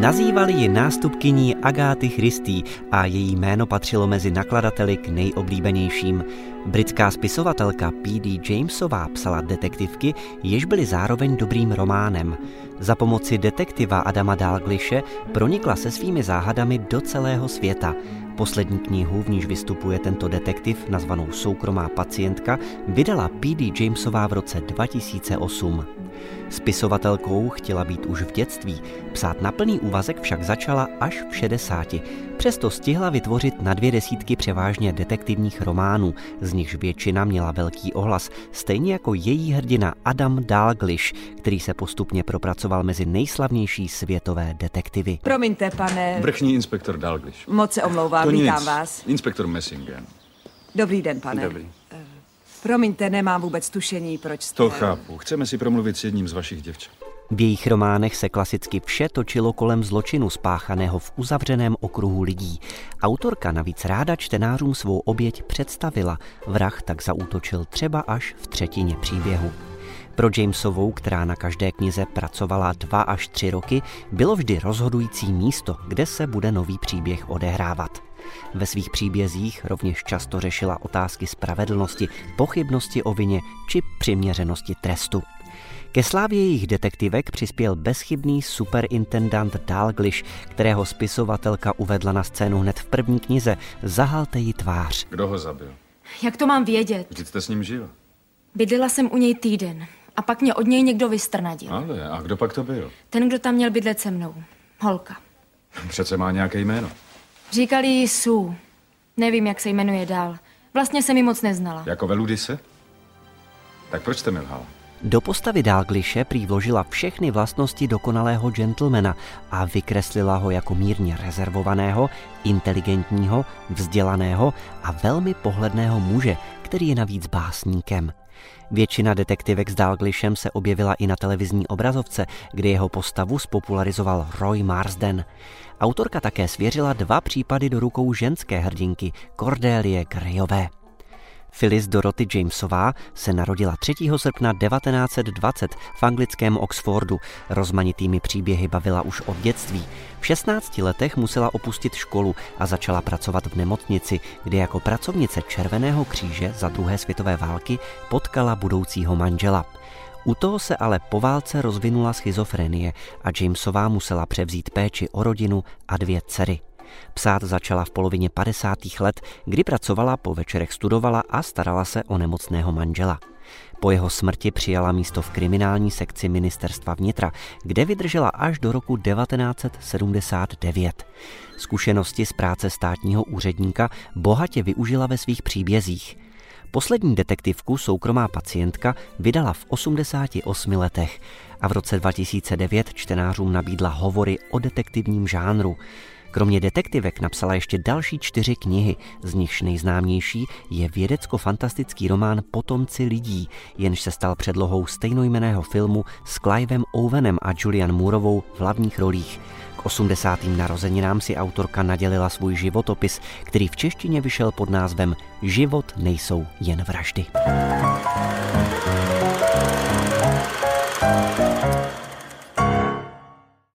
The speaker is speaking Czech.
Nazývali ji nástupkyní Agáty Christý a její jméno patřilo mezi nakladateli k nejoblíbenějším. Britská spisovatelka P.D. Jamesová psala detektivky, jež byly zároveň dobrým románem. Za pomoci detektiva Adama Dalglishe pronikla se svými záhadami do celého světa. Poslední knihu, v níž vystupuje tento detektiv, nazvanou Soukromá pacientka, vydala P.D. Jamesová v roce 2008. Spisovatelkou chtěla být už v dětství, psát na plný úvazek však začala až v 60. Přesto stihla vytvořit na dvě desítky převážně detektivních románů, z nichž většina měla velký ohlas, stejně jako její hrdina Adam Dalglish, který se postupně propracoval mezi nejslavnější světové detektivy. Promiňte, pane... Vrchní inspektor Dalglish. Moc se omlouvám, To vítám nic. vás. Inspektor Messingen. Dobrý den, pane. Dobrý. Promiňte, nemám vůbec tušení, proč jste... To chápu. Chceme si promluvit s jedním z vašich děvčat. V jejich románech se klasicky vše točilo kolem zločinu spáchaného v uzavřeném okruhu lidí. Autorka navíc ráda čtenářům svou oběť představila. Vrah tak zaútočil třeba až v třetině příběhu. Pro Jamesovou, která na každé knize pracovala dva až tři roky, bylo vždy rozhodující místo, kde se bude nový příběh odehrávat. Ve svých příbězích rovněž často řešila otázky spravedlnosti, pochybnosti o vině či přiměřenosti trestu. Ke slávě jejich detektivek přispěl bezchybný superintendant Dalglish, kterého spisovatelka uvedla na scénu hned v první knize Zahalte jí tvář. Kdo ho zabil? Jak to mám vědět? Vždyť jste s ním žil. Bydlela jsem u něj týden a pak mě od něj někdo vystrnadil. Ale, a kdo pak to byl? Ten, kdo tam měl bydlet se mnou. Holka. Přece má nějaké jméno. Říkali jí Sue. Nevím, jak se jmenuje dál. Vlastně se mi moc neznala. Jako Veludise? Tak proč jste mi lhala? Do postavy Dalglishe prý vložila všechny vlastnosti dokonalého gentlemana a vykreslila ho jako mírně rezervovaného, inteligentního, vzdělaného a velmi pohledného muže, který je navíc básníkem. Většina detektivek s Dalglishem se objevila i na televizní obrazovce, kde jeho postavu spopularizoval Roy Marsden. Autorka také svěřila dva případy do rukou ženské hrdinky Cordélie Greyové. Phyllis Dorothy Jamesová se narodila 3. srpna 1920 v anglickém Oxfordu. Rozmanitými příběhy bavila už od dětství. V 16 letech musela opustit školu a začala pracovat v nemocnici, kde jako pracovnice Červeného kříže za druhé světové války potkala budoucího manžela. U toho se ale po válce rozvinula schizofrenie a Jamesová musela převzít péči o rodinu a dvě dcery. Psát začala v polovině 50. let, kdy pracovala, po večerech studovala a starala se o nemocného manžela. Po jeho smrti přijala místo v kriminální sekci ministerstva vnitra, kde vydržela až do roku 1979. Zkušenosti z práce státního úředníka bohatě využila ve svých příbězích. Poslední detektivku Soukromá pacientka vydala v 88 letech a v roce 2009 čtenářům nabídla hovory o detektivním žánru. Kromě detektivek napsala ještě další čtyři knihy, z nichž nejznámější je vědecko-fantastický román Potomci lidí, jenž se stal předlohou stejnojmeného filmu s Clivem Owenem a Julian Moorovou v hlavních rolích. K 80. narozeninám si autorka nadělila svůj životopis, který v češtině vyšel pod názvem Život nejsou jen vraždy. thank you